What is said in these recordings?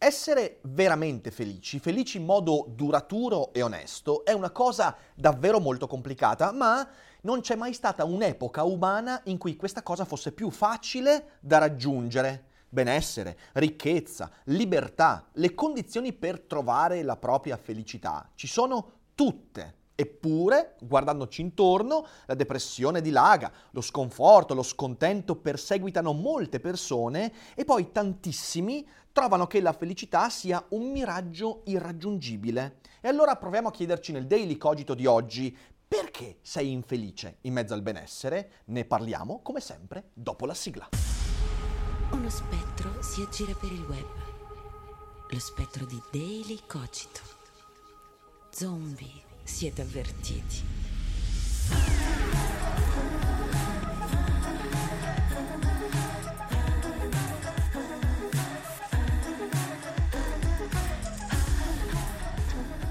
Essere veramente felici, felici in modo duraturo e onesto, è una cosa davvero molto complicata, ma non c'è mai stata un'epoca umana in cui questa cosa fosse più facile da raggiungere. Benessere, ricchezza, libertà, le condizioni per trovare la propria felicità ci sono tutte. Eppure, guardandoci intorno, la depressione dilaga, lo sconforto, lo scontento perseguitano molte persone e poi tantissimi trovano che la felicità sia un miraggio irraggiungibile. E allora proviamo a chiederci nel Daily Cogito di oggi perché sei infelice in mezzo al benessere? Ne parliamo, come sempre, dopo la sigla. Uno spettro si aggira per il web. Lo spettro di Daily Cogito. Zombie, siete avvertiti.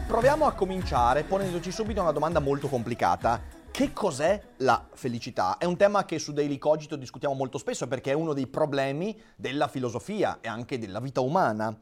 Proviamo a cominciare ponendoci subito una domanda molto complicata. Che cos'è la felicità? È un tema che su Daily Cogito discutiamo molto spesso perché è uno dei problemi della filosofia e anche della vita umana.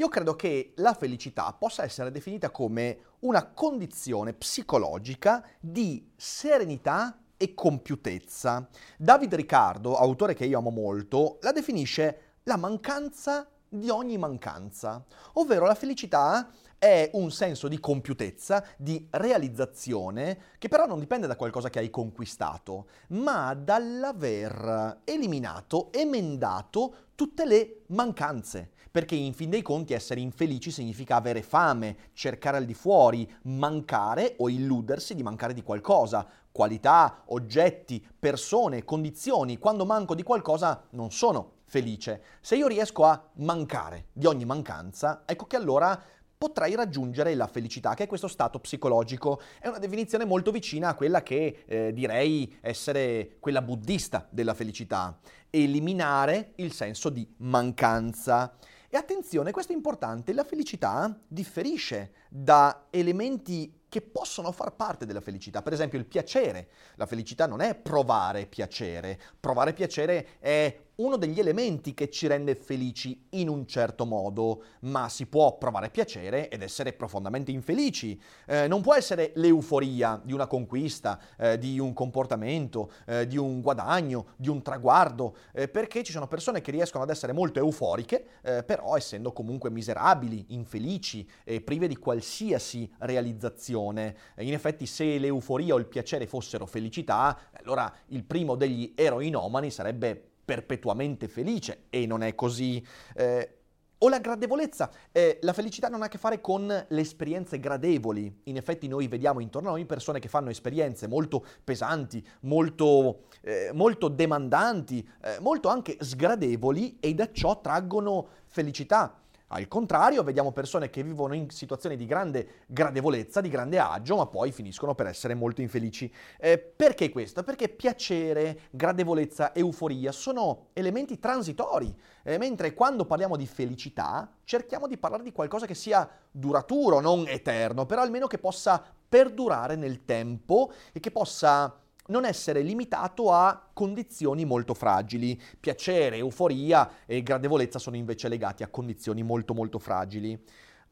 Io credo che la felicità possa essere definita come una condizione psicologica di serenità e compiutezza. David Riccardo, autore che io amo molto, la definisce la mancanza di ogni mancanza, ovvero la felicità è un senso di compiutezza, di realizzazione, che però non dipende da qualcosa che hai conquistato, ma dall'aver eliminato, emendato tutte le mancanze. Perché in fin dei conti essere infelici significa avere fame, cercare al di fuori, mancare o illudersi di mancare di qualcosa. Qualità, oggetti, persone, condizioni. Quando manco di qualcosa non sono felice. Se io riesco a mancare di ogni mancanza, ecco che allora potrai raggiungere la felicità, che è questo stato psicologico. È una definizione molto vicina a quella che eh, direi essere quella buddista della felicità. Eliminare il senso di mancanza. E attenzione, questo è importante, la felicità differisce da elementi che possono far parte della felicità. Per esempio il piacere. La felicità non è provare piacere. Provare piacere è uno degli elementi che ci rende felici in un certo modo, ma si può provare piacere ed essere profondamente infelici. Eh, non può essere l'euforia di una conquista, eh, di un comportamento, eh, di un guadagno, di un traguardo, eh, perché ci sono persone che riescono ad essere molto euforiche, eh, però essendo comunque miserabili, infelici e prive di qualsiasi realizzazione. in effetti se l'euforia o il piacere fossero felicità, allora il primo degli eroinomani sarebbe perpetuamente felice e non è così. Eh, o la gradevolezza. Eh, la felicità non ha a che fare con le esperienze gradevoli. In effetti noi vediamo intorno a noi persone che fanno esperienze molto pesanti, molto, eh, molto demandanti, eh, molto anche sgradevoli e da ciò traggono felicità. Al contrario, vediamo persone che vivono in situazioni di grande gradevolezza, di grande agio, ma poi finiscono per essere molto infelici. Eh, perché questo? Perché piacere, gradevolezza, euforia sono elementi transitori, eh, mentre quando parliamo di felicità cerchiamo di parlare di qualcosa che sia duraturo, non eterno, però almeno che possa perdurare nel tempo e che possa non essere limitato a condizioni molto fragili. Piacere, euforia e gradevolezza sono invece legati a condizioni molto molto fragili.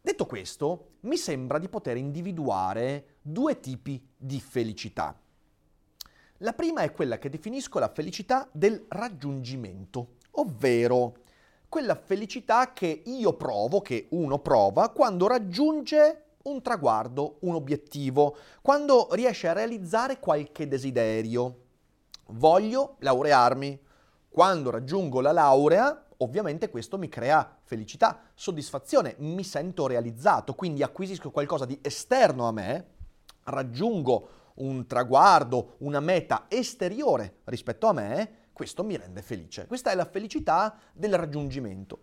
Detto questo, mi sembra di poter individuare due tipi di felicità. La prima è quella che definisco la felicità del raggiungimento, ovvero quella felicità che io provo, che uno prova, quando raggiunge un traguardo, un obiettivo, quando riesce a realizzare qualche desiderio. Voglio laurearmi. Quando raggiungo la laurea, ovviamente questo mi crea felicità, soddisfazione, mi sento realizzato, quindi acquisisco qualcosa di esterno a me, raggiungo un traguardo, una meta esteriore rispetto a me, questo mi rende felice. Questa è la felicità del raggiungimento.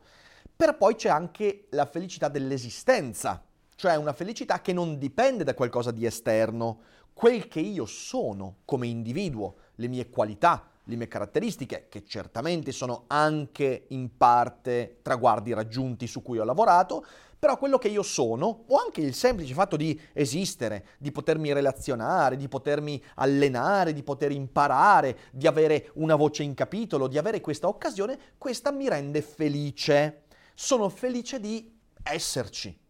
Per poi c'è anche la felicità dell'esistenza, cioè una felicità che non dipende da qualcosa di esterno, quel che io sono come individuo, le mie qualità, le mie caratteristiche, che certamente sono anche in parte traguardi raggiunti su cui ho lavorato, però quello che io sono, o anche il semplice fatto di esistere, di potermi relazionare, di potermi allenare, di poter imparare, di avere una voce in capitolo, di avere questa occasione, questa mi rende felice. Sono felice di esserci.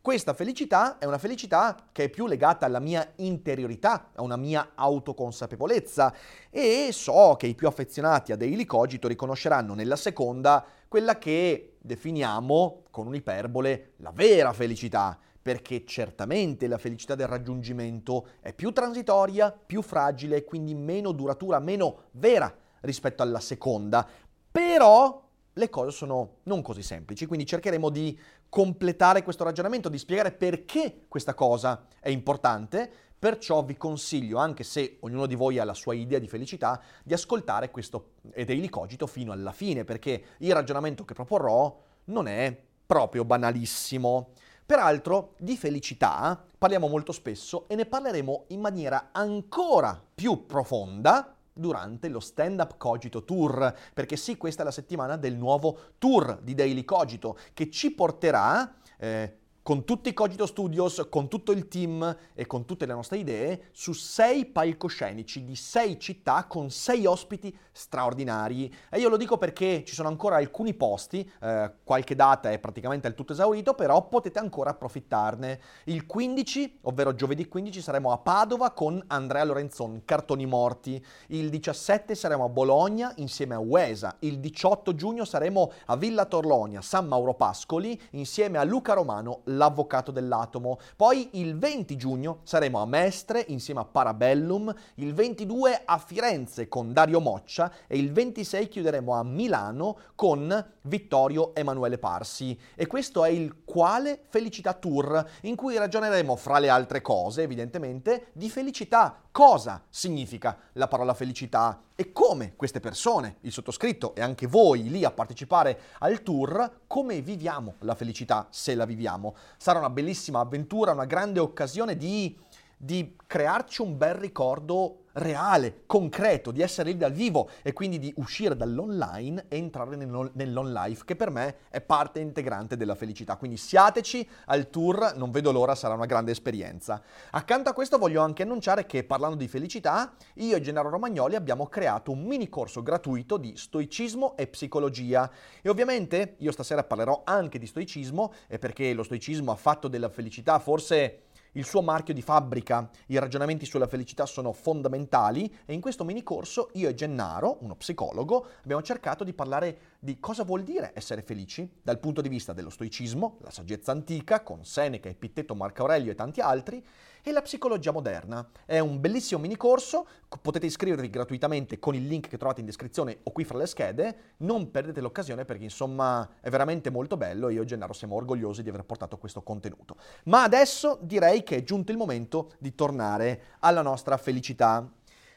Questa felicità è una felicità che è più legata alla mia interiorità, a una mia autoconsapevolezza. E so che i più affezionati a Daily Cogito riconosceranno nella seconda quella che definiamo con un'iperbole la vera felicità, perché certamente la felicità del raggiungimento è più transitoria, più fragile e quindi meno duratura, meno vera rispetto alla seconda, però le cose sono non così semplici, quindi cercheremo di completare questo ragionamento, di spiegare perché questa cosa è importante, perciò vi consiglio, anche se ognuno di voi ha la sua idea di felicità, di ascoltare questo Daily Cogito fino alla fine, perché il ragionamento che proporrò non è proprio banalissimo. Peraltro di felicità parliamo molto spesso e ne parleremo in maniera ancora più profonda durante lo Stand Up Cogito Tour, perché sì, questa è la settimana del nuovo tour di Daily Cogito che ci porterà eh, con tutti i Cogito Studios, con tutto il team e con tutte le nostre idee, su sei palcoscenici di sei città con sei ospiti straordinari. E io lo dico perché ci sono ancora alcuni posti, eh, qualche data è praticamente il tutto esaurito, però potete ancora approfittarne. Il 15, ovvero giovedì 15, saremo a Padova con Andrea Lorenzon, Cartoni Morti. Il 17 saremo a Bologna insieme a Uesa. Il 18 giugno saremo a Villa Torlonia, San Mauro Pascoli, insieme a Luca Romano, l'avvocato dell'atomo. Poi il 20 giugno saremo a Mestre insieme a Parabellum, il 22 a Firenze con Dario Moccia e il 26 chiuderemo a Milano con Vittorio Emanuele Parsi. E questo è il Quale Felicità Tour, in cui ragioneremo fra le altre cose, evidentemente, di felicità. Cosa significa la parola felicità e come queste persone, il sottoscritto e anche voi lì a partecipare al tour, come viviamo la felicità se la viviamo. Sarà una bellissima avventura, una grande occasione di, di crearci un bel ricordo reale, concreto, di essere lì dal vivo e quindi di uscire dall'online e entrare nell'on life, che per me è parte integrante della felicità. Quindi siateci al tour, non vedo l'ora, sarà una grande esperienza. Accanto a questo voglio anche annunciare che parlando di felicità, io e Gennaro Romagnoli abbiamo creato un mini corso gratuito di stoicismo e psicologia. E ovviamente io stasera parlerò anche di stoicismo, perché lo stoicismo ha fatto della felicità forse il suo marchio di fabbrica. I ragionamenti sulla felicità sono fondamentali e in questo mini corso io e Gennaro, uno psicologo, abbiamo cercato di parlare di cosa vuol dire essere felici dal punto di vista dello stoicismo, la saggezza antica con Seneca, Epitteto, Marco Aurelio e tanti altri, e la psicologia moderna. È un bellissimo mini corso, potete iscrivervi gratuitamente con il link che trovate in descrizione o qui fra le schede, non perdete l'occasione perché insomma è veramente molto bello e io e Gennaro siamo orgogliosi di aver portato questo contenuto. Ma adesso direi che è giunto il momento di tornare alla nostra felicità.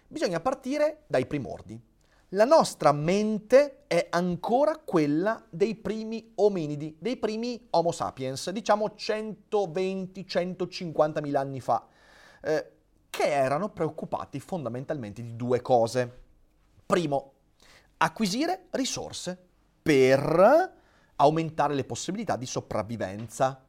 Bisogna partire dai primordi la nostra mente è ancora quella dei primi ominidi, dei primi Homo sapiens, diciamo 120-150 mila anni fa, eh, che erano preoccupati fondamentalmente di due cose. Primo, acquisire risorse per aumentare le possibilità di sopravvivenza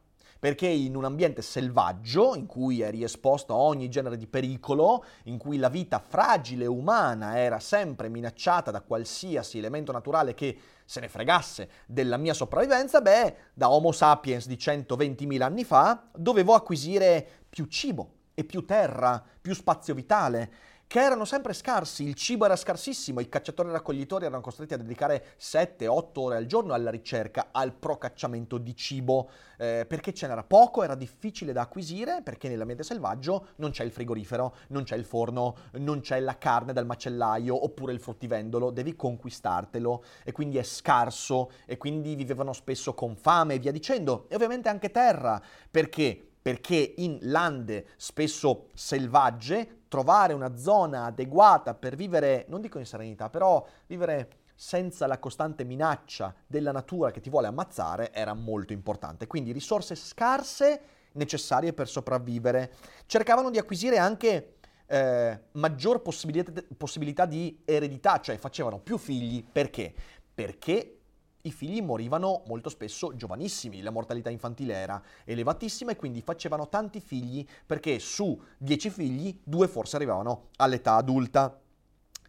perché in un ambiente selvaggio, in cui eri esposto a ogni genere di pericolo, in cui la vita fragile umana era sempre minacciata da qualsiasi elemento naturale che se ne fregasse della mia sopravvivenza, beh, da Homo sapiens di 120.000 anni fa, dovevo acquisire più cibo e più terra, più spazio vitale che erano sempre scarsi, il cibo era scarsissimo, i cacciatori e raccoglitori erano costretti a dedicare 7-8 ore al giorno alla ricerca, al procacciamento di cibo, eh, perché ce n'era poco, era difficile da acquisire, perché nell'ambiente selvaggio non c'è il frigorifero, non c'è il forno, non c'è la carne dal macellaio oppure il fruttivendolo, devi conquistartelo. E quindi è scarso e quindi vivevano spesso con fame e via dicendo, e ovviamente anche terra, perché perché in lande spesso selvagge trovare una zona adeguata per vivere, non dico in serenità, però vivere senza la costante minaccia della natura che ti vuole ammazzare era molto importante. Quindi risorse scarse necessarie per sopravvivere. Cercavano di acquisire anche eh, maggior possibilità, possibilità di eredità, cioè facevano più figli. Perché? Perché i figli morivano molto spesso giovanissimi, la mortalità infantile era elevatissima e quindi facevano tanti figli perché su dieci figli due forse arrivavano all'età adulta.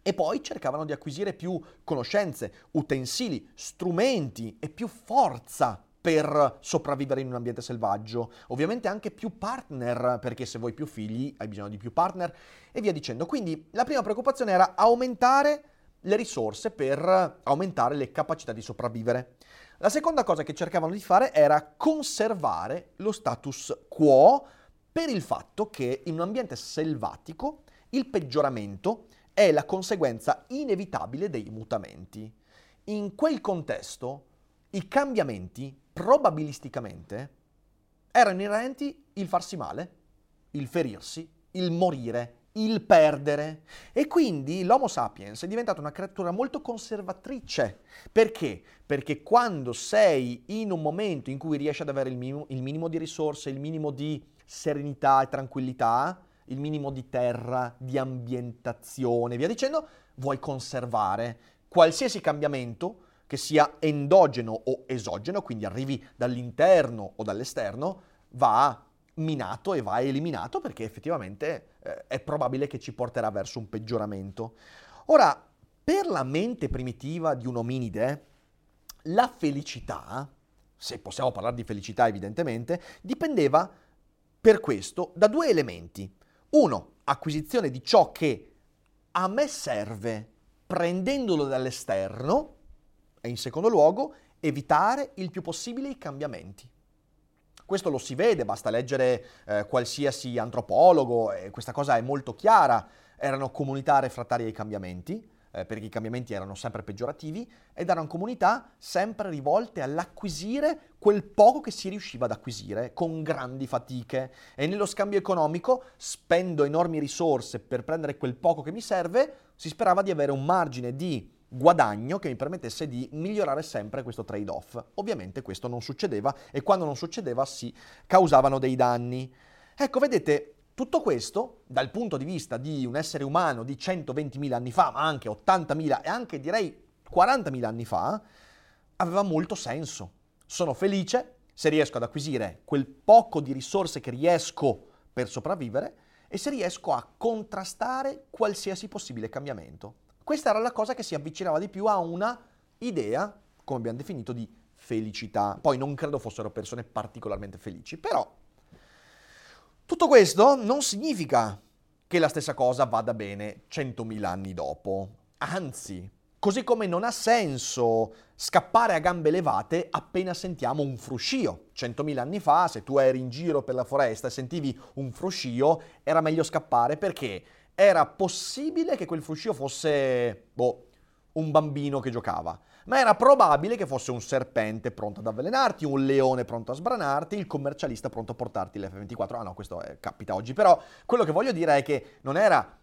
E poi cercavano di acquisire più conoscenze, utensili, strumenti e più forza per sopravvivere in un ambiente selvaggio. Ovviamente anche più partner, perché se vuoi più figli hai bisogno di più partner e via dicendo. Quindi la prima preoccupazione era aumentare le risorse per aumentare le capacità di sopravvivere. La seconda cosa che cercavano di fare era conservare lo status quo per il fatto che in un ambiente selvatico il peggioramento è la conseguenza inevitabile dei mutamenti. In quel contesto i cambiamenti probabilisticamente erano inerenti il farsi male, il ferirsi, il morire, il perdere. E quindi l'Homo sapiens è diventata una creatura molto conservatrice. Perché? Perché quando sei in un momento in cui riesci ad avere il minimo, il minimo di risorse, il minimo di serenità e tranquillità, il minimo di terra, di ambientazione, via dicendo, vuoi conservare qualsiasi cambiamento che sia endogeno o esogeno, quindi arrivi dall'interno o dall'esterno, va minato e va eliminato perché effettivamente eh, è probabile che ci porterà verso un peggioramento. Ora, per la mente primitiva di un ominide, la felicità, se possiamo parlare di felicità evidentemente, dipendeva per questo da due elementi. Uno, acquisizione di ciò che a me serve prendendolo dall'esterno e in secondo luogo evitare il più possibile i cambiamenti. Questo lo si vede, basta leggere eh, qualsiasi antropologo, e questa cosa è molto chiara. Erano comunità refrattarie ai cambiamenti, eh, perché i cambiamenti erano sempre peggiorativi, ed erano comunità sempre rivolte all'acquisire quel poco che si riusciva ad acquisire con grandi fatiche. E nello scambio economico spendo enormi risorse per prendere quel poco che mi serve, si sperava di avere un margine di guadagno che mi permettesse di migliorare sempre questo trade-off. Ovviamente questo non succedeva e quando non succedeva si causavano dei danni. Ecco, vedete, tutto questo, dal punto di vista di un essere umano di 120.000 anni fa, ma anche 80.000 e anche direi 40.000 anni fa, aveva molto senso. Sono felice se riesco ad acquisire quel poco di risorse che riesco per sopravvivere e se riesco a contrastare qualsiasi possibile cambiamento. Questa era la cosa che si avvicinava di più a una idea, come abbiamo definito, di felicità. Poi non credo fossero persone particolarmente felici, però tutto questo non significa che la stessa cosa vada bene 100.000 anni dopo. Anzi, così come non ha senso scappare a gambe levate appena sentiamo un fruscio. 100.000 anni fa, se tu eri in giro per la foresta e sentivi un fruscio, era meglio scappare perché era possibile che quel fruscio fosse, boh, un bambino che giocava, ma era probabile che fosse un serpente pronto ad avvelenarti, un leone pronto a sbranarti, il commercialista pronto a portarti l'F24. Ah no, questo è, capita oggi, però quello che voglio dire è che non era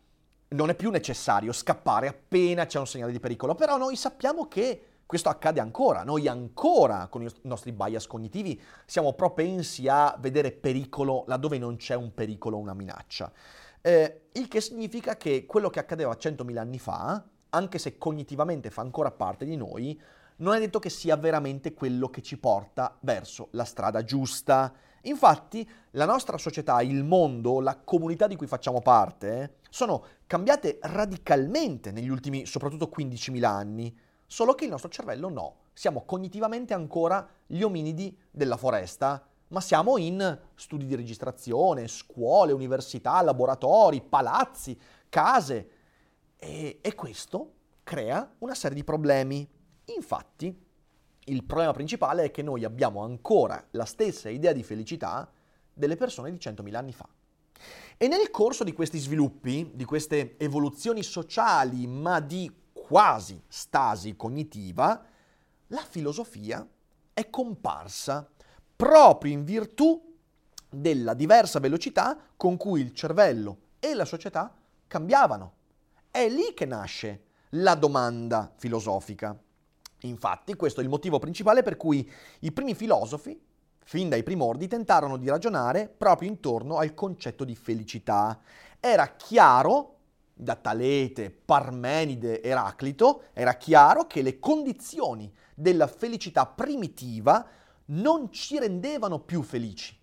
non è più necessario scappare appena c'è un segnale di pericolo, però noi sappiamo che questo accade ancora, noi ancora con i nostri bias cognitivi siamo propensi a vedere pericolo laddove non c'è un pericolo o una minaccia. Eh, il che significa che quello che accadeva 100.000 anni fa, anche se cognitivamente fa ancora parte di noi, non è detto che sia veramente quello che ci porta verso la strada giusta. Infatti, la nostra società, il mondo, la comunità di cui facciamo parte, sono cambiate radicalmente negli ultimi, soprattutto 15.000 anni, solo che il nostro cervello no. Siamo cognitivamente ancora gli ominidi della foresta, ma siamo in studi di registrazione, scuole, università, laboratori, palazzi, case e, e questo crea una serie di problemi. Infatti, il problema principale è che noi abbiamo ancora la stessa idea di felicità delle persone di 100.000 anni fa. E nel corso di questi sviluppi, di queste evoluzioni sociali, ma di quasi stasi cognitiva, la filosofia è comparsa proprio in virtù della diversa velocità con cui il cervello e la società cambiavano. È lì che nasce la domanda filosofica. Infatti, questo è il motivo principale per cui i primi filosofi, fin dai primordi, tentarono di ragionare proprio intorno al concetto di felicità. Era chiaro, da Talete, Parmenide, Eraclito, era chiaro che le condizioni della felicità primitiva non ci rendevano più felici.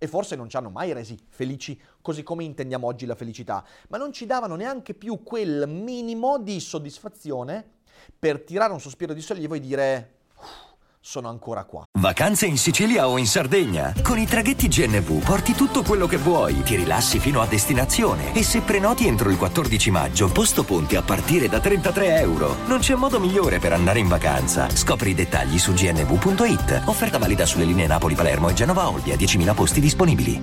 E forse non ci hanno mai resi felici così come intendiamo oggi la felicità, ma non ci davano neanche più quel minimo di soddisfazione per tirare un sospiro di sollievo e dire sono ancora qua. Vacanze in Sicilia o in Sardegna? Con i traghetti GNV porti tutto quello che vuoi, ti rilassi fino a destinazione e se prenoti entro il 14 maggio, posto ponti a partire da 33 euro. Non c'è modo migliore per andare in vacanza. Scopri i dettagli su gnv.it. Offerta valida sulle linee Napoli-Palermo e Genova-Olbia, 10.000 posti disponibili.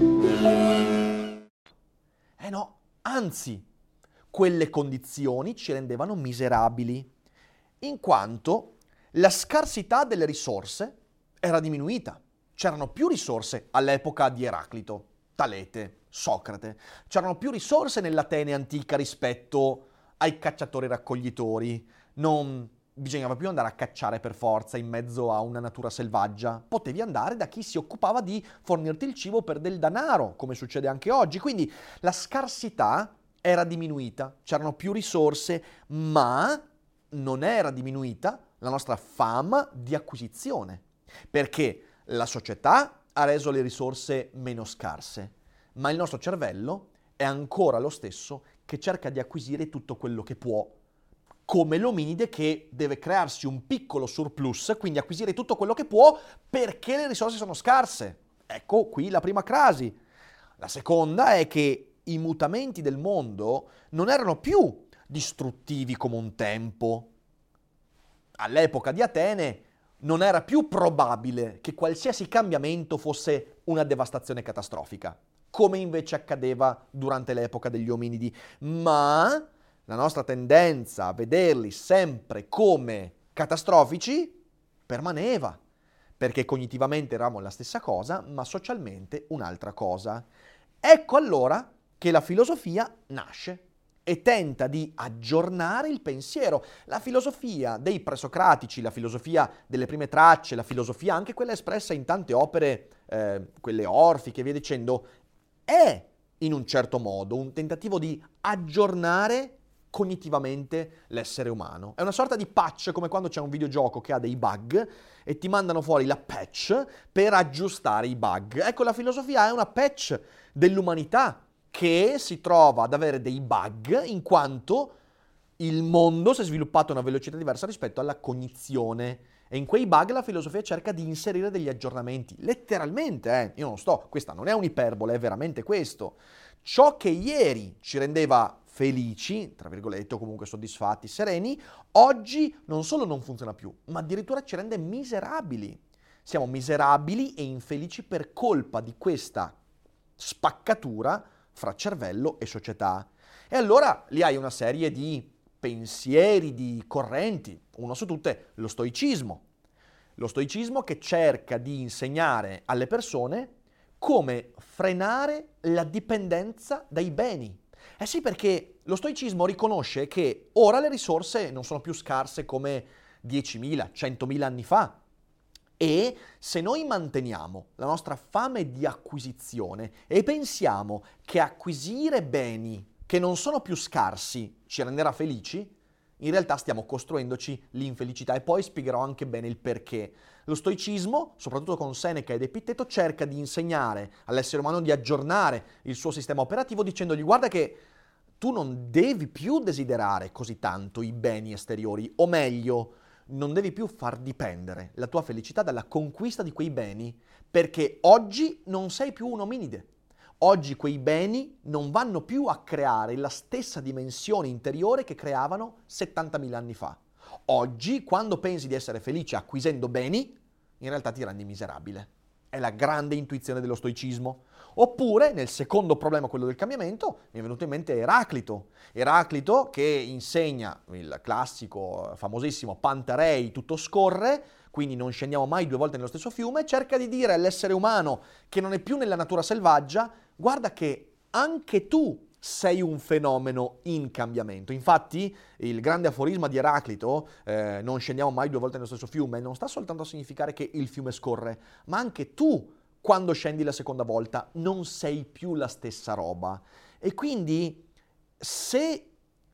Eh no, anzi, quelle condizioni ci rendevano miserabili, in quanto la scarsità delle risorse era diminuita. C'erano più risorse all'epoca di Eraclito, Talete, Socrate. C'erano più risorse nell'Atene antica rispetto ai cacciatori raccoglitori. Non bisognava più andare a cacciare per forza in mezzo a una natura selvaggia. Potevi andare da chi si occupava di fornirti il cibo per del denaro, come succede anche oggi. Quindi la scarsità era diminuita, c'erano più risorse, ma non era diminuita la nostra fama di acquisizione, perché la società ha reso le risorse meno scarse, ma il nostro cervello è ancora lo stesso che cerca di acquisire tutto quello che può, come l'ominide che deve crearsi un piccolo surplus, quindi acquisire tutto quello che può perché le risorse sono scarse. Ecco qui la prima crasi. La seconda è che i mutamenti del mondo non erano più distruttivi come un tempo, all'epoca di Atene non era più probabile che qualsiasi cambiamento fosse una devastazione catastrofica, come invece accadeva durante l'epoca degli ominidi, ma la nostra tendenza a vederli sempre come catastrofici permaneva, perché cognitivamente eravamo la stessa cosa, ma socialmente un'altra cosa. Ecco allora che la filosofia nasce e tenta di aggiornare il pensiero. La filosofia dei presocratici, la filosofia delle prime tracce, la filosofia anche quella espressa in tante opere, eh, quelle orfiche e via dicendo, è in un certo modo un tentativo di aggiornare cognitivamente l'essere umano. È una sorta di patch come quando c'è un videogioco che ha dei bug e ti mandano fuori la patch per aggiustare i bug. Ecco, la filosofia è una patch dell'umanità che si trova ad avere dei bug in quanto il mondo si è sviluppato a una velocità diversa rispetto alla cognizione. E in quei bug la filosofia cerca di inserire degli aggiornamenti. Letteralmente, eh, io non sto, questa non è un'iperbole, è veramente questo. Ciò che ieri ci rendeva felici, tra virgolette, o comunque soddisfatti, sereni, oggi non solo non funziona più, ma addirittura ci rende miserabili. Siamo miserabili e infelici per colpa di questa spaccatura fra cervello e società. E allora lì hai una serie di pensieri, di correnti, uno su tutte lo stoicismo. Lo stoicismo che cerca di insegnare alle persone come frenare la dipendenza dai beni. Eh sì, perché lo stoicismo riconosce che ora le risorse non sono più scarse come 10.000, 100.000 anni fa, e se noi manteniamo la nostra fame di acquisizione e pensiamo che acquisire beni che non sono più scarsi ci renderà felici, in realtà stiamo costruendoci l'infelicità e poi spiegherò anche bene il perché. Lo stoicismo, soprattutto con Seneca ed Epitteto, cerca di insegnare all'essere umano di aggiornare il suo sistema operativo dicendogli guarda che tu non devi più desiderare così tanto i beni esteriori, o meglio, non devi più far dipendere la tua felicità dalla conquista di quei beni, perché oggi non sei più un ominide. Oggi quei beni non vanno più a creare la stessa dimensione interiore che creavano 70.000 anni fa. Oggi, quando pensi di essere felice acquisendo beni, in realtà ti rendi miserabile. È la grande intuizione dello stoicismo. Oppure, nel secondo problema, quello del cambiamento, mi è venuto in mente Eraclito. Eraclito che insegna il classico, famosissimo Pantarei, tutto scorre, quindi non scendiamo mai due volte nello stesso fiume, cerca di dire all'essere umano che non è più nella natura selvaggia, guarda che anche tu sei un fenomeno in cambiamento. Infatti il grande aforisma di Eraclito, eh, non scendiamo mai due volte nello stesso fiume, non sta soltanto a significare che il fiume scorre, ma anche tu quando scendi la seconda volta non sei più la stessa roba. E quindi se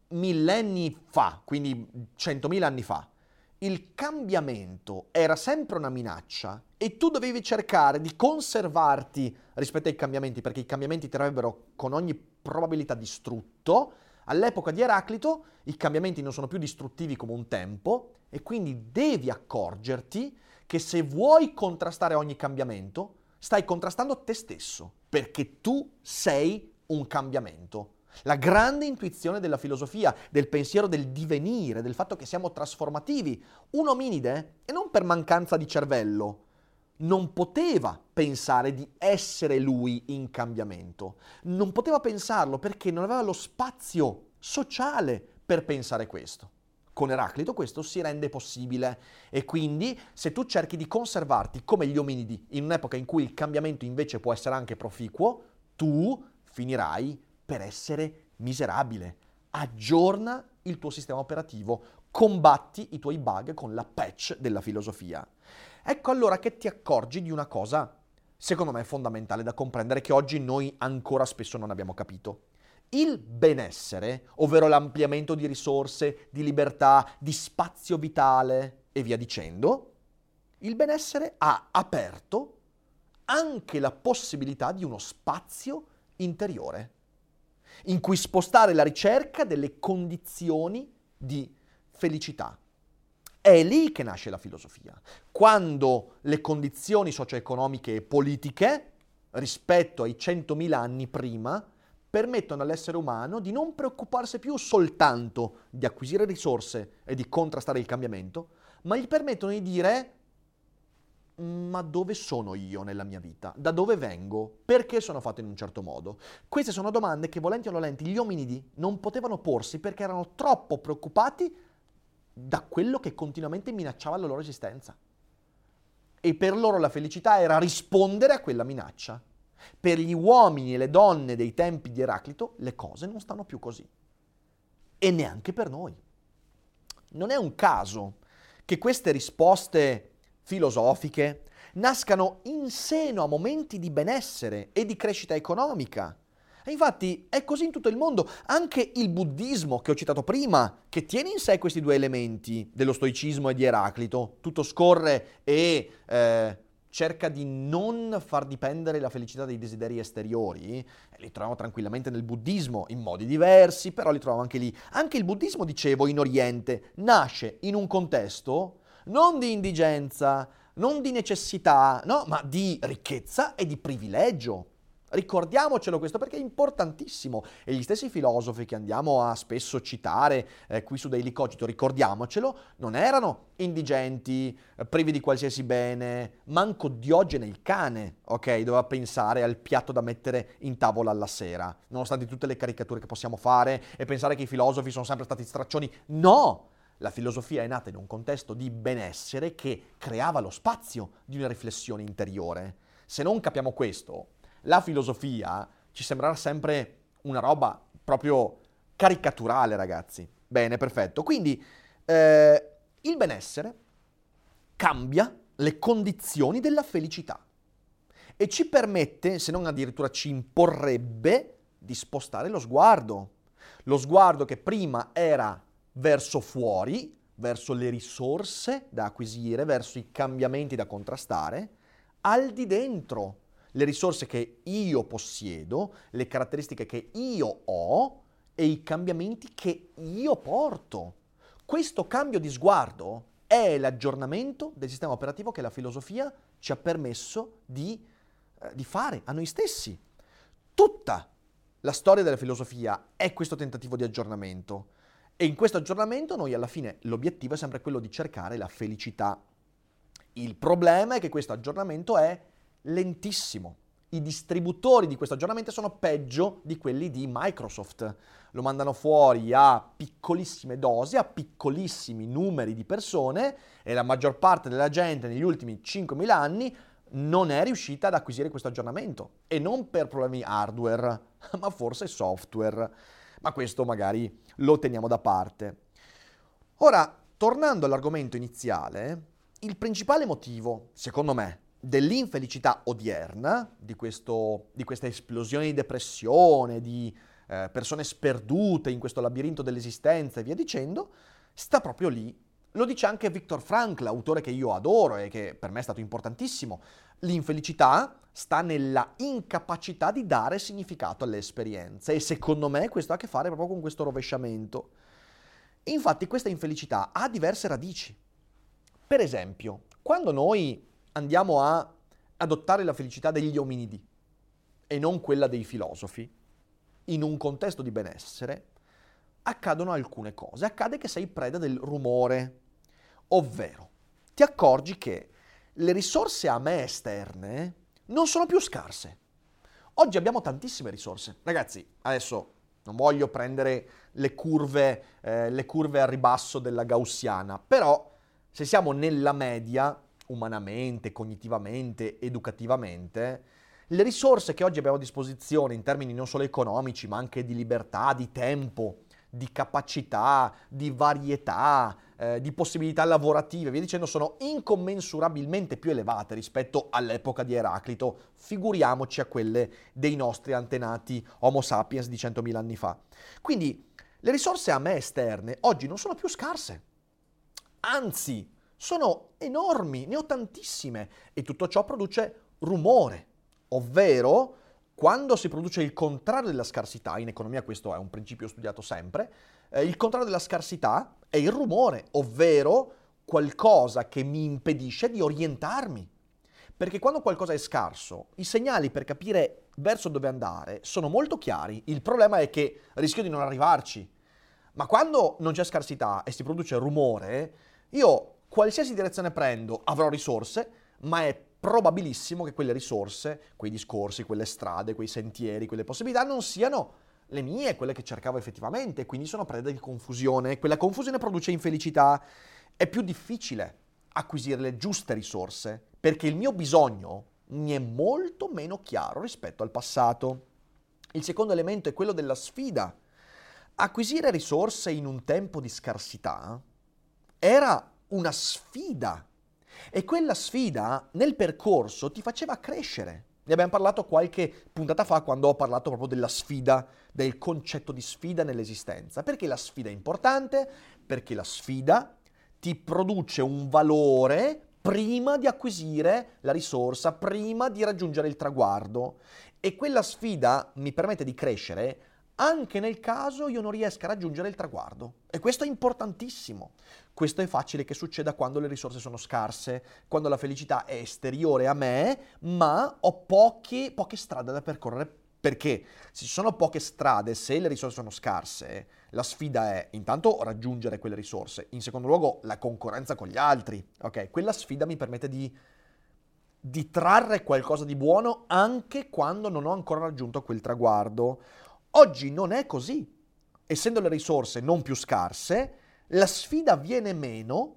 millenni fa, quindi centomila anni fa, il cambiamento era sempre una minaccia e tu dovevi cercare di conservarti rispetto ai cambiamenti, perché i cambiamenti ti avrebbero con ogni probabilità distrutto, all'epoca di Eraclito i cambiamenti non sono più distruttivi come un tempo e quindi devi accorgerti che se vuoi contrastare ogni cambiamento, stai contrastando te stesso, perché tu sei un cambiamento. La grande intuizione della filosofia, del pensiero del divenire, del fatto che siamo trasformativi. Un ominide, e non per mancanza di cervello, non poteva pensare di essere lui in cambiamento. Non poteva pensarlo perché non aveva lo spazio sociale per pensare questo. Con Eraclito questo si rende possibile e quindi se tu cerchi di conservarti come gli ominidi in un'epoca in cui il cambiamento invece può essere anche proficuo, tu finirai per essere miserabile. Aggiorna il tuo sistema operativo, combatti i tuoi bug con la patch della filosofia. Ecco allora che ti accorgi di una cosa, secondo me fondamentale da comprendere, che oggi noi ancora spesso non abbiamo capito. Il benessere, ovvero l'ampliamento di risorse, di libertà, di spazio vitale e via dicendo, il benessere ha aperto anche la possibilità di uno spazio interiore in cui spostare la ricerca delle condizioni di felicità. È lì che nasce la filosofia, quando le condizioni socio-economiche e politiche, rispetto ai 100.000 anni prima, permettono all'essere umano di non preoccuparsi più soltanto di acquisire risorse e di contrastare il cambiamento, ma gli permettono di dire ma dove sono io nella mia vita? Da dove vengo? Perché sono fatto in un certo modo? Queste sono domande che volenti o nolenti gli ominidi non potevano porsi perché erano troppo preoccupati da quello che continuamente minacciava la loro esistenza. E per loro la felicità era rispondere a quella minaccia. Per gli uomini e le donne dei tempi di Eraclito le cose non stanno più così. E neanche per noi. Non è un caso che queste risposte filosofiche nascano in seno a momenti di benessere e di crescita economica. E infatti è così in tutto il mondo. Anche il buddismo che ho citato prima, che tiene in sé questi due elementi dello stoicismo e di Eraclito, tutto scorre e eh, cerca di non far dipendere la felicità dai desideri esteriori, li troviamo tranquillamente nel buddismo in modi diversi, però li troviamo anche lì. Anche il buddismo, dicevo, in Oriente nasce in un contesto non di indigenza, non di necessità, no, ma di ricchezza e di privilegio. Ricordiamocelo questo perché è importantissimo e gli stessi filosofi che andiamo a spesso citare eh, qui su Daily Cogito, ricordiamocelo, non erano indigenti, eh, privi di qualsiasi bene, manco Diogene il cane, ok, doveva pensare al piatto da mettere in tavola alla sera, nonostante tutte le caricature che possiamo fare e pensare che i filosofi sono sempre stati straccioni. No! La filosofia è nata in un contesto di benessere che creava lo spazio di una riflessione interiore. Se non capiamo questo, la filosofia ci sembrerà sempre una roba proprio caricaturale, ragazzi. Bene, perfetto. Quindi eh, il benessere cambia le condizioni della felicità e ci permette, se non addirittura ci imporrebbe, di spostare lo sguardo. Lo sguardo che prima era verso fuori, verso le risorse da acquisire, verso i cambiamenti da contrastare, al di dentro, le risorse che io possiedo, le caratteristiche che io ho e i cambiamenti che io porto. Questo cambio di sguardo è l'aggiornamento del sistema operativo che la filosofia ci ha permesso di, eh, di fare a noi stessi. Tutta la storia della filosofia è questo tentativo di aggiornamento. E in questo aggiornamento noi alla fine l'obiettivo è sempre quello di cercare la felicità. Il problema è che questo aggiornamento è lentissimo. I distributori di questo aggiornamento sono peggio di quelli di Microsoft. Lo mandano fuori a piccolissime dosi, a piccolissimi numeri di persone e la maggior parte della gente negli ultimi 5.000 anni non è riuscita ad acquisire questo aggiornamento e non per problemi hardware, ma forse software. Ma questo magari lo teniamo da parte. Ora, tornando all'argomento iniziale, il principale motivo, secondo me, dell'infelicità odierna, di, questo, di questa esplosione di depressione, di eh, persone sperdute in questo labirinto dell'esistenza e via dicendo, sta proprio lì. Lo dice anche Viktor Frankl, autore che io adoro e che per me è stato importantissimo. L'infelicità sta nella incapacità di dare significato alle esperienze e secondo me questo ha a che fare proprio con questo rovesciamento. Infatti questa infelicità ha diverse radici. Per esempio, quando noi andiamo a adottare la felicità degli ominidi e non quella dei filosofi, in un contesto di benessere, accadono alcune cose. Accade che sei preda del rumore, ovvero ti accorgi che le risorse a me esterne non sono più scarse. Oggi abbiamo tantissime risorse. Ragazzi, adesso non voglio prendere le curve, eh, le curve a ribasso della gaussiana, però se siamo nella media, umanamente, cognitivamente, educativamente, le risorse che oggi abbiamo a disposizione in termini non solo economici, ma anche di libertà, di tempo, di capacità, di varietà, eh, di possibilità lavorative, via dicendo, sono incommensurabilmente più elevate rispetto all'epoca di Eraclito, figuriamoci a quelle dei nostri antenati Homo sapiens di 100.000 anni fa. Quindi le risorse a me esterne oggi non sono più scarse, anzi sono enormi, ne ho tantissime e tutto ciò produce rumore, ovvero quando si produce il contrario della scarsità, in economia questo è un principio studiato sempre, eh, il contrario della scarsità è il rumore, ovvero qualcosa che mi impedisce di orientarmi. Perché quando qualcosa è scarso, i segnali per capire verso dove andare sono molto chiari. Il problema è che rischio di non arrivarci. Ma quando non c'è scarsità e si produce rumore, io qualsiasi direzione prendo avrò risorse, ma è probabilissimo che quelle risorse, quei discorsi, quelle strade, quei sentieri, quelle possibilità non siano le mie, quelle che cercavo effettivamente, quindi sono preda di confusione. Quella confusione produce infelicità. È più difficile acquisire le giuste risorse perché il mio bisogno mi è molto meno chiaro rispetto al passato. Il secondo elemento è quello della sfida. Acquisire risorse in un tempo di scarsità era una sfida e quella sfida nel percorso ti faceva crescere. Ne abbiamo parlato qualche puntata fa quando ho parlato proprio della sfida, del concetto di sfida nell'esistenza. Perché la sfida è importante? Perché la sfida ti produce un valore prima di acquisire la risorsa, prima di raggiungere il traguardo. E quella sfida mi permette di crescere anche nel caso io non riesca a raggiungere il traguardo. E questo è importantissimo. Questo è facile che succeda quando le risorse sono scarse, quando la felicità è esteriore a me, ma ho poche, poche strade da percorrere. Perché se ci sono poche strade, se le risorse sono scarse, la sfida è intanto raggiungere quelle risorse, in secondo luogo la concorrenza con gli altri. Ok, quella sfida mi permette di, di trarre qualcosa di buono anche quando non ho ancora raggiunto quel traguardo. Oggi non è così. Essendo le risorse non più scarse, la sfida viene meno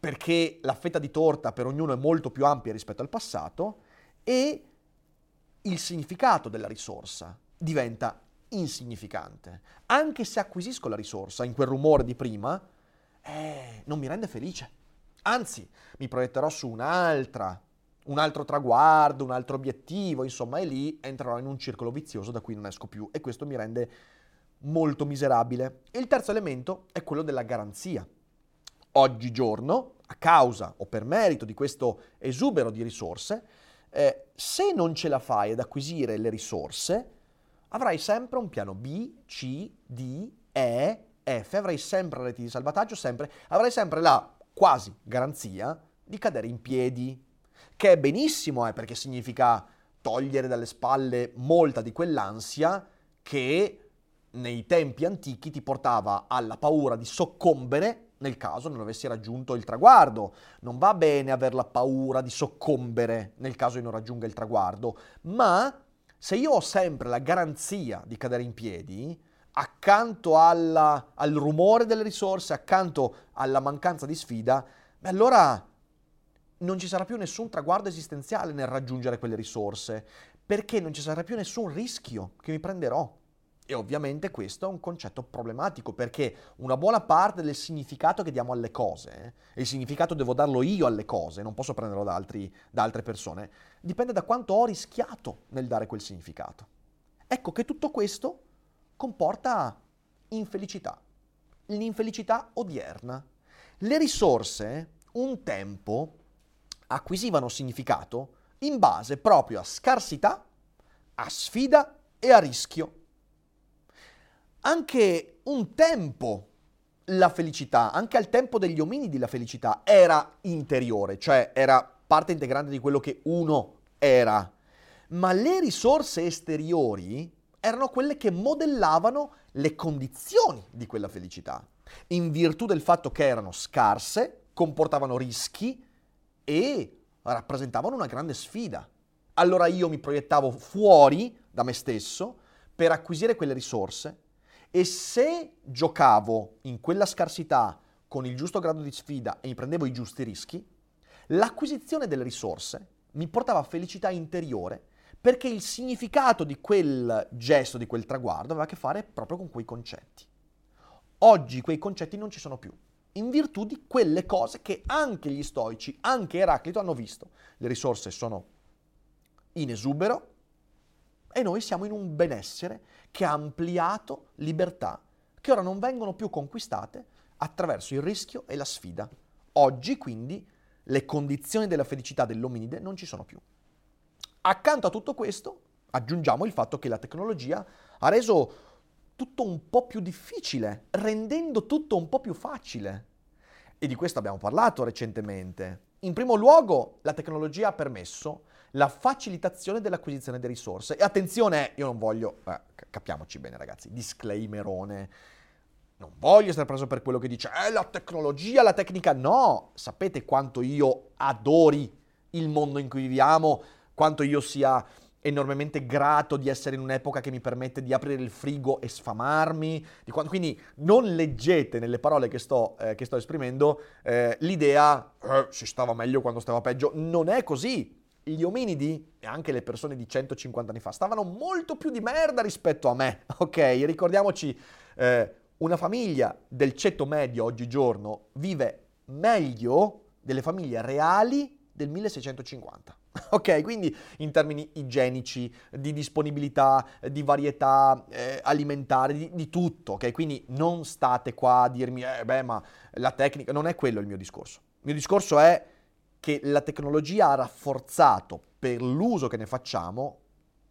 perché la fetta di torta per ognuno è molto più ampia rispetto al passato e il significato della risorsa diventa insignificante. Anche se acquisisco la risorsa in quel rumore di prima, eh, non mi rende felice. Anzi, mi proietterò su un'altra un altro traguardo, un altro obiettivo, insomma, e lì entrerò in un circolo vizioso da cui non esco più e questo mi rende molto miserabile. E il terzo elemento è quello della garanzia. Oggigiorno, a causa o per merito di questo esubero di risorse, eh, se non ce la fai ad acquisire le risorse, avrai sempre un piano B, C, D, E, F, avrai sempre reti di salvataggio, sempre, avrai sempre la quasi garanzia di cadere in piedi, che è benissimo, eh, perché significa togliere dalle spalle molta di quell'ansia che nei tempi antichi ti portava alla paura di soccombere nel caso non avessi raggiunto il traguardo. Non va bene aver la paura di soccombere nel caso io non raggiunga il traguardo, ma se io ho sempre la garanzia di cadere in piedi, accanto alla, al rumore delle risorse, accanto alla mancanza di sfida, beh allora non ci sarà più nessun traguardo esistenziale nel raggiungere quelle risorse, perché non ci sarà più nessun rischio che mi prenderò. E ovviamente questo è un concetto problematico perché una buona parte del significato che diamo alle cose, e il significato devo darlo io alle cose, non posso prenderlo da, altri, da altre persone, dipende da quanto ho rischiato nel dare quel significato. Ecco che tutto questo comporta infelicità, l'infelicità odierna. Le risorse un tempo acquisivano significato in base proprio a scarsità, a sfida e a rischio anche un tempo la felicità, anche al tempo degli ominidi la felicità era interiore, cioè era parte integrante di quello che uno era. Ma le risorse esteriori erano quelle che modellavano le condizioni di quella felicità, in virtù del fatto che erano scarse, comportavano rischi e rappresentavano una grande sfida. Allora io mi proiettavo fuori da me stesso per acquisire quelle risorse e se giocavo in quella scarsità con il giusto grado di sfida e mi prendevo i giusti rischi, l'acquisizione delle risorse mi portava felicità interiore perché il significato di quel gesto, di quel traguardo, aveva a che fare proprio con quei concetti. Oggi quei concetti non ci sono più, in virtù di quelle cose che anche gli stoici, anche Eraclito hanno visto. Le risorse sono in esubero, e noi siamo in un benessere che ha ampliato libertà, che ora non vengono più conquistate attraverso il rischio e la sfida. Oggi quindi le condizioni della felicità dell'ominide non ci sono più. Accanto a tutto questo aggiungiamo il fatto che la tecnologia ha reso tutto un po' più difficile, rendendo tutto un po' più facile. E di questo abbiamo parlato recentemente. In primo luogo, la tecnologia ha permesso la facilitazione dell'acquisizione di risorse. E attenzione, io non voglio, eh, capiamoci bene ragazzi, disclaimerone, non voglio essere preso per quello che dice, eh, la tecnologia, la tecnica, no, sapete quanto io adori il mondo in cui viviamo, quanto io sia enormemente grato di essere in un'epoca che mi permette di aprire il frigo e sfamarmi. Quindi non leggete nelle parole che sto, eh, che sto esprimendo eh, l'idea eh, si stava meglio quando stava peggio. Non è così gli ominidi e anche le persone di 150 anni fa stavano molto più di merda rispetto a me, ok? Ricordiamoci, eh, una famiglia del ceto medio oggigiorno vive meglio delle famiglie reali del 1650. Ok, quindi in termini igienici, di disponibilità, di varietà eh, alimentare, di, di, tutto, ok? Quindi non state qua a dirmi, eh beh, ma la tecnica, non è quello il mio discorso. Il mio discorso è che la tecnologia ha rafforzato per l'uso che ne facciamo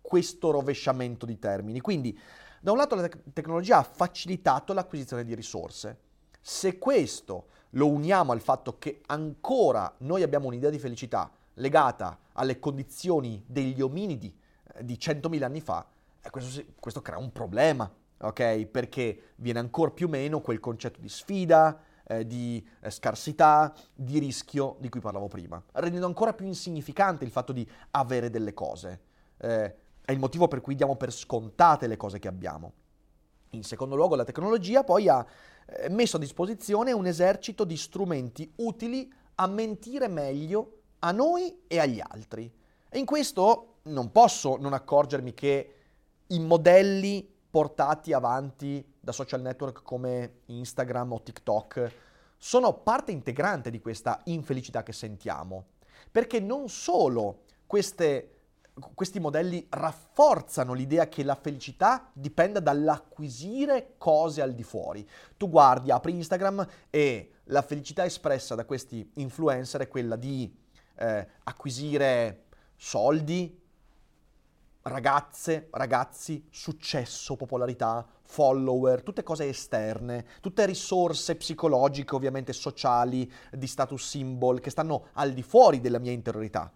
questo rovesciamento di termini. Quindi, da un lato la te- tecnologia ha facilitato l'acquisizione di risorse. Se questo lo uniamo al fatto che ancora noi abbiamo un'idea di felicità legata alle condizioni degli ominidi eh, di 100.000 anni fa, eh, questo, questo crea un problema, ok? Perché viene ancora più meno quel concetto di sfida, eh, di eh, scarsità, di rischio di cui parlavo prima, rendendo ancora più insignificante il fatto di avere delle cose. Eh, è il motivo per cui diamo per scontate le cose che abbiamo. In secondo luogo, la tecnologia poi ha messo a disposizione un esercito di strumenti utili a mentire meglio a noi e agli altri. E in questo non posso non accorgermi che i modelli portati avanti da social network come Instagram o TikTok sono parte integrante di questa infelicità che sentiamo, perché non solo queste, questi modelli rafforzano l'idea che la felicità dipenda dall'acquisire cose al di fuori. Tu guardi, apri Instagram e la felicità espressa da questi influencer è quella di eh, acquisire soldi, ragazze, ragazzi, successo, popolarità, follower, tutte cose esterne, tutte risorse psicologiche, ovviamente sociali, di status symbol, che stanno al di fuori della mia interiorità.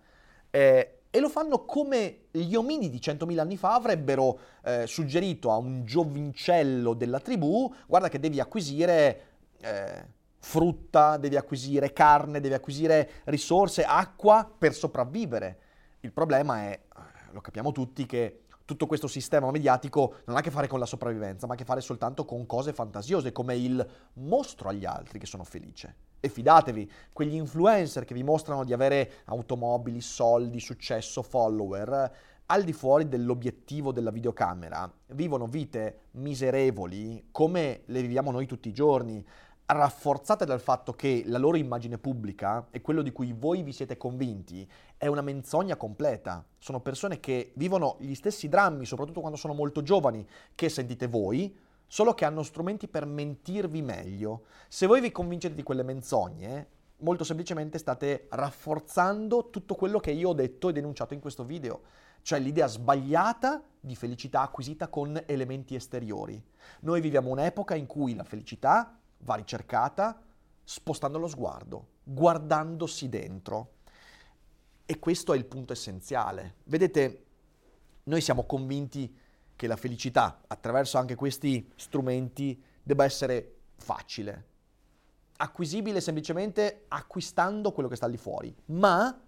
Eh, E lo fanno come gli omini di 100.000 anni fa avrebbero eh, suggerito a un giovincello della tribù, guarda che devi acquisire eh, frutta, devi acquisire carne, devi acquisire risorse, acqua per sopravvivere. Il problema è, eh, lo capiamo tutti, che tutto questo sistema mediatico non ha a che fare con la sopravvivenza, ma ha a che fare soltanto con cose fantasiose, come il mostro agli altri che sono felice. E fidatevi, quegli influencer che vi mostrano di avere automobili, soldi, successo, follower, al di fuori dell'obiettivo della videocamera, vivono vite miserevoli come le viviamo noi tutti i giorni, rafforzate dal fatto che la loro immagine pubblica e quello di cui voi vi siete convinti è una menzogna completa. Sono persone che vivono gli stessi drammi, soprattutto quando sono molto giovani, che sentite voi, solo che hanno strumenti per mentirvi meglio. Se voi vi convincete di quelle menzogne, molto semplicemente state rafforzando tutto quello che io ho detto e denunciato in questo video, cioè l'idea sbagliata di felicità acquisita con elementi esteriori. Noi viviamo un'epoca in cui la felicità va ricercata spostando lo sguardo, guardandosi dentro. E questo è il punto essenziale. Vedete, noi siamo convinti che la felicità, attraverso anche questi strumenti, debba essere facile, acquisibile semplicemente acquistando quello che sta lì fuori. Ma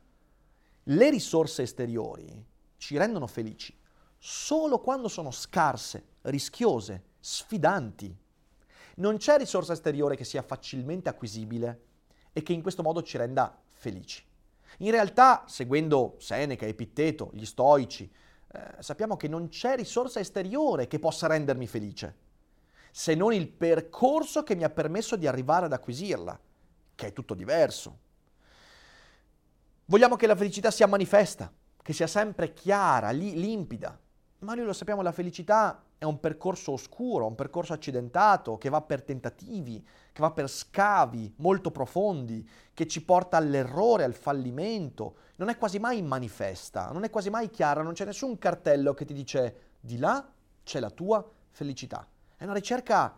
le risorse esteriori ci rendono felici solo quando sono scarse, rischiose, sfidanti. Non c'è risorsa esteriore che sia facilmente acquisibile e che in questo modo ci renda felici. In realtà, seguendo Seneca, Epitteto, gli stoici, eh, sappiamo che non c'è risorsa esteriore che possa rendermi felice, se non il percorso che mi ha permesso di arrivare ad acquisirla, che è tutto diverso. Vogliamo che la felicità sia manifesta, che sia sempre chiara, li- limpida, ma noi lo sappiamo, la felicità è un percorso oscuro, un percorso accidentato, che va per tentativi, che va per scavi molto profondi, che ci porta all'errore, al fallimento. Non è quasi mai manifesta, non è quasi mai chiara, non c'è nessun cartello che ti dice di là c'è la tua felicità. È una ricerca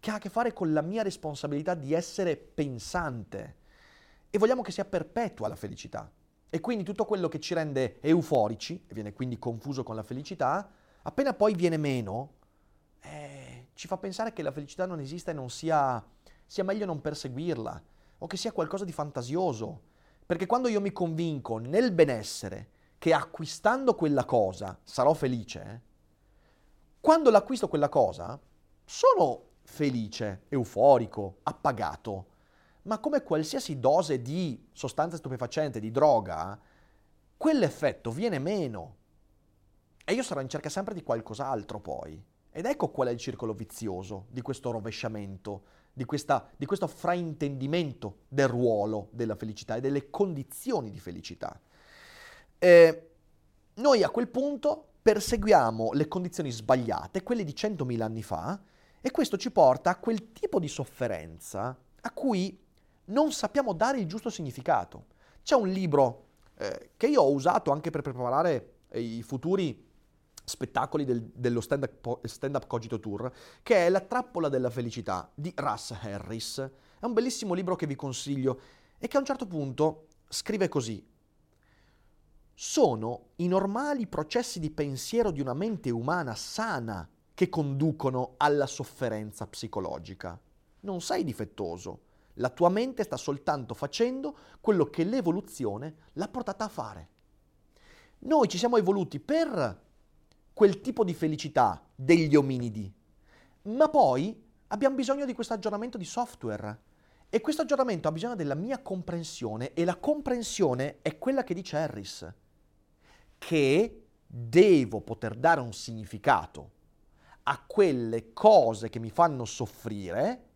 che ha a che fare con la mia responsabilità di essere pensante e vogliamo che sia perpetua la felicità. E quindi tutto quello che ci rende euforici, e viene quindi confuso con la felicità, appena poi viene meno, eh, ci fa pensare che la felicità non esista e non sia, sia meglio non perseguirla, o che sia qualcosa di fantasioso. Perché quando io mi convinco nel benessere che acquistando quella cosa sarò felice, quando l'acquisto quella cosa sono felice, euforico, appagato ma come qualsiasi dose di sostanza stupefacente, di droga, quell'effetto viene meno. E io sarò in cerca sempre di qualcos'altro poi. Ed ecco qual è il circolo vizioso di questo rovesciamento, di, questa, di questo fraintendimento del ruolo della felicità e delle condizioni di felicità. E noi a quel punto perseguiamo le condizioni sbagliate, quelle di 100.000 anni fa, e questo ci porta a quel tipo di sofferenza a cui non sappiamo dare il giusto significato. C'è un libro eh, che io ho usato anche per preparare eh, i futuri spettacoli del, dello stand-up, stand-up Cogito Tour, che è La trappola della felicità di Russ Harris. È un bellissimo libro che vi consiglio e che a un certo punto scrive così. Sono i normali processi di pensiero di una mente umana sana che conducono alla sofferenza psicologica. Non sei difettoso, la tua mente sta soltanto facendo quello che l'evoluzione l'ha portata a fare. Noi ci siamo evoluti per quel tipo di felicità degli ominidi, ma poi abbiamo bisogno di questo aggiornamento di software. E questo aggiornamento ha bisogno della mia comprensione e la comprensione è quella che dice Harris, che devo poter dare un significato a quelle cose che mi fanno soffrire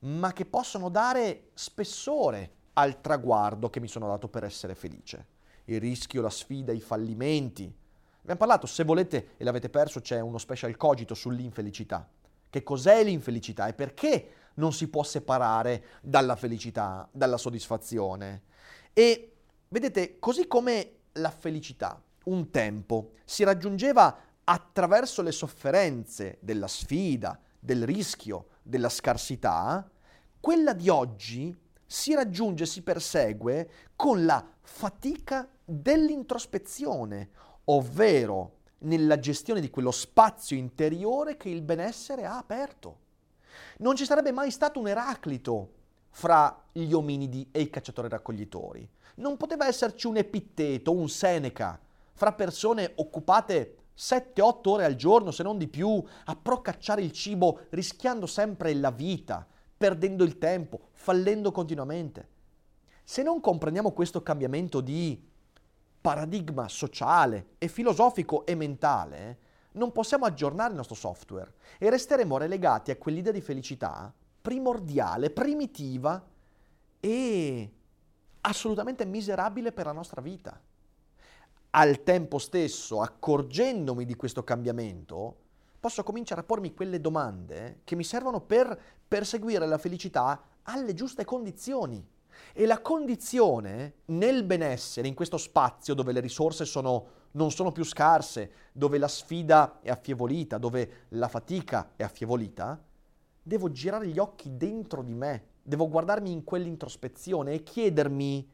ma che possono dare spessore al traguardo che mi sono dato per essere felice. Il rischio, la sfida, i fallimenti. Abbiamo parlato, se volete e l'avete perso, c'è uno special cogito sull'infelicità. Che cos'è l'infelicità e perché non si può separare dalla felicità, dalla soddisfazione? E vedete, così come la felicità un tempo si raggiungeva attraverso le sofferenze della sfida, del rischio, della scarsità, quella di oggi si raggiunge, si persegue con la fatica dell'introspezione, ovvero nella gestione di quello spazio interiore che il benessere ha aperto. Non ci sarebbe mai stato un Eraclito fra gli ominidi e i cacciatori raccoglitori. Non poteva esserci un Epitteto, un Seneca, fra persone occupate 7-8 ore al giorno, se non di più, a procacciare il cibo, rischiando sempre la vita, perdendo il tempo, fallendo continuamente. Se non comprendiamo questo cambiamento di paradigma sociale e filosofico e mentale, non possiamo aggiornare il nostro software e resteremo relegati a quell'idea di felicità primordiale, primitiva e assolutamente miserabile per la nostra vita. Al tempo stesso, accorgendomi di questo cambiamento, posso cominciare a pormi quelle domande che mi servono per perseguire la felicità alle giuste condizioni. E la condizione nel benessere, in questo spazio dove le risorse sono, non sono più scarse, dove la sfida è affievolita, dove la fatica è affievolita, devo girare gli occhi dentro di me, devo guardarmi in quell'introspezione e chiedermi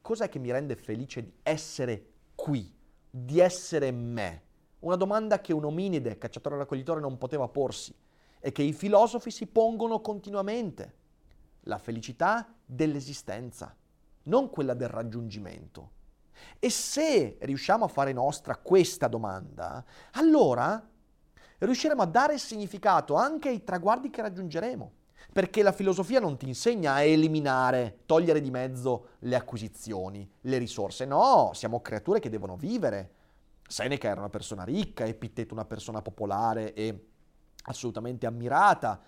cos'è che mi rende felice di essere qui, di essere me. Una domanda che un ominide, cacciatore raccoglitore, non poteva porsi e che i filosofi si pongono continuamente. La felicità dell'esistenza, non quella del raggiungimento. E se riusciamo a fare nostra questa domanda, allora riusciremo a dare significato anche ai traguardi che raggiungeremo. Perché la filosofia non ti insegna a eliminare, togliere di mezzo le acquisizioni, le risorse. No, siamo creature che devono vivere. Seneca era una persona ricca, Epitteto una persona popolare e assolutamente ammirata.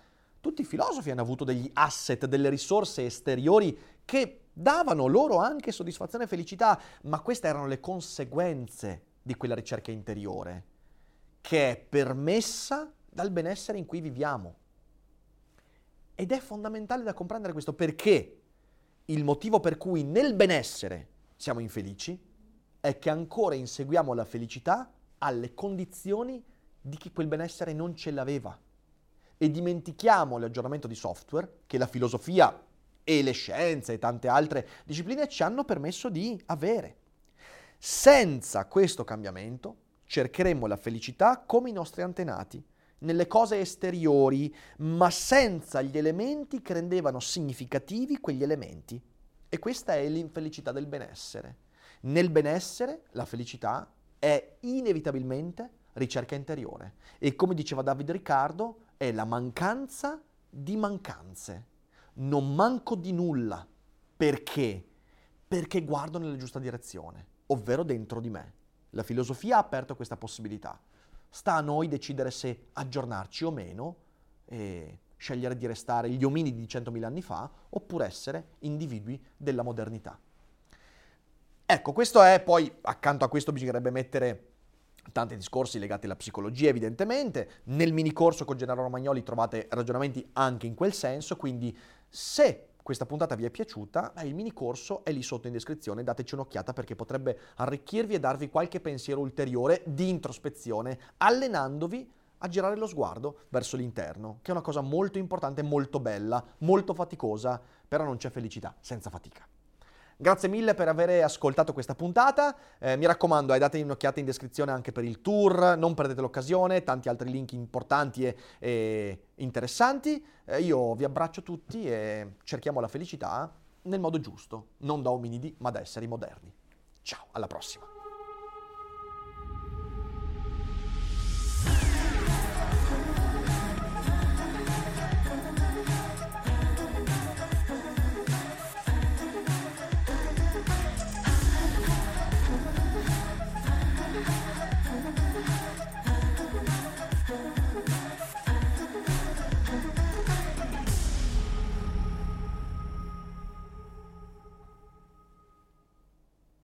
Tutti i filosofi hanno avuto degli asset, delle risorse esteriori che davano loro anche soddisfazione e felicità, ma queste erano le conseguenze di quella ricerca interiore che è permessa dal benessere in cui viviamo. Ed è fondamentale da comprendere questo perché il motivo per cui nel benessere siamo infelici è che ancora inseguiamo la felicità alle condizioni di chi quel benessere non ce l'aveva. E dimentichiamo l'aggiornamento di software che la filosofia e le scienze e tante altre discipline ci hanno permesso di avere. Senza questo cambiamento cercheremo la felicità come i nostri antenati, nelle cose esteriori, ma senza gli elementi che rendevano significativi quegli elementi. E questa è l'infelicità del benessere. Nel benessere la felicità è inevitabilmente ricerca interiore e come diceva Davide Riccardo è la mancanza di mancanze. Non manco di nulla. Perché? Perché guardo nella giusta direzione, ovvero dentro di me. La filosofia ha aperto questa possibilità. Sta a noi decidere se aggiornarci o meno e scegliere di restare gli ominidi di 100.000 anni fa oppure essere individui della modernità. Ecco, questo è poi, accanto a questo bisognerebbe mettere tanti discorsi legati alla psicologia evidentemente, nel mini corso con Gennaro Romagnoli trovate ragionamenti anche in quel senso, quindi se questa puntata vi è piaciuta, il mini corso è lì sotto in descrizione, dateci un'occhiata perché potrebbe arricchirvi e darvi qualche pensiero ulteriore di introspezione, allenandovi a girare lo sguardo verso l'interno, che è una cosa molto importante, molto bella, molto faticosa, però non c'è felicità senza fatica. Grazie mille per aver ascoltato questa puntata. Eh, mi raccomando, eh, date un'occhiata in descrizione anche per il tour, non perdete l'occasione, tanti altri link importanti e, e interessanti. Eh, io vi abbraccio tutti e cerchiamo la felicità nel modo giusto, non da ominidi, ma da esseri moderni. Ciao, alla prossima.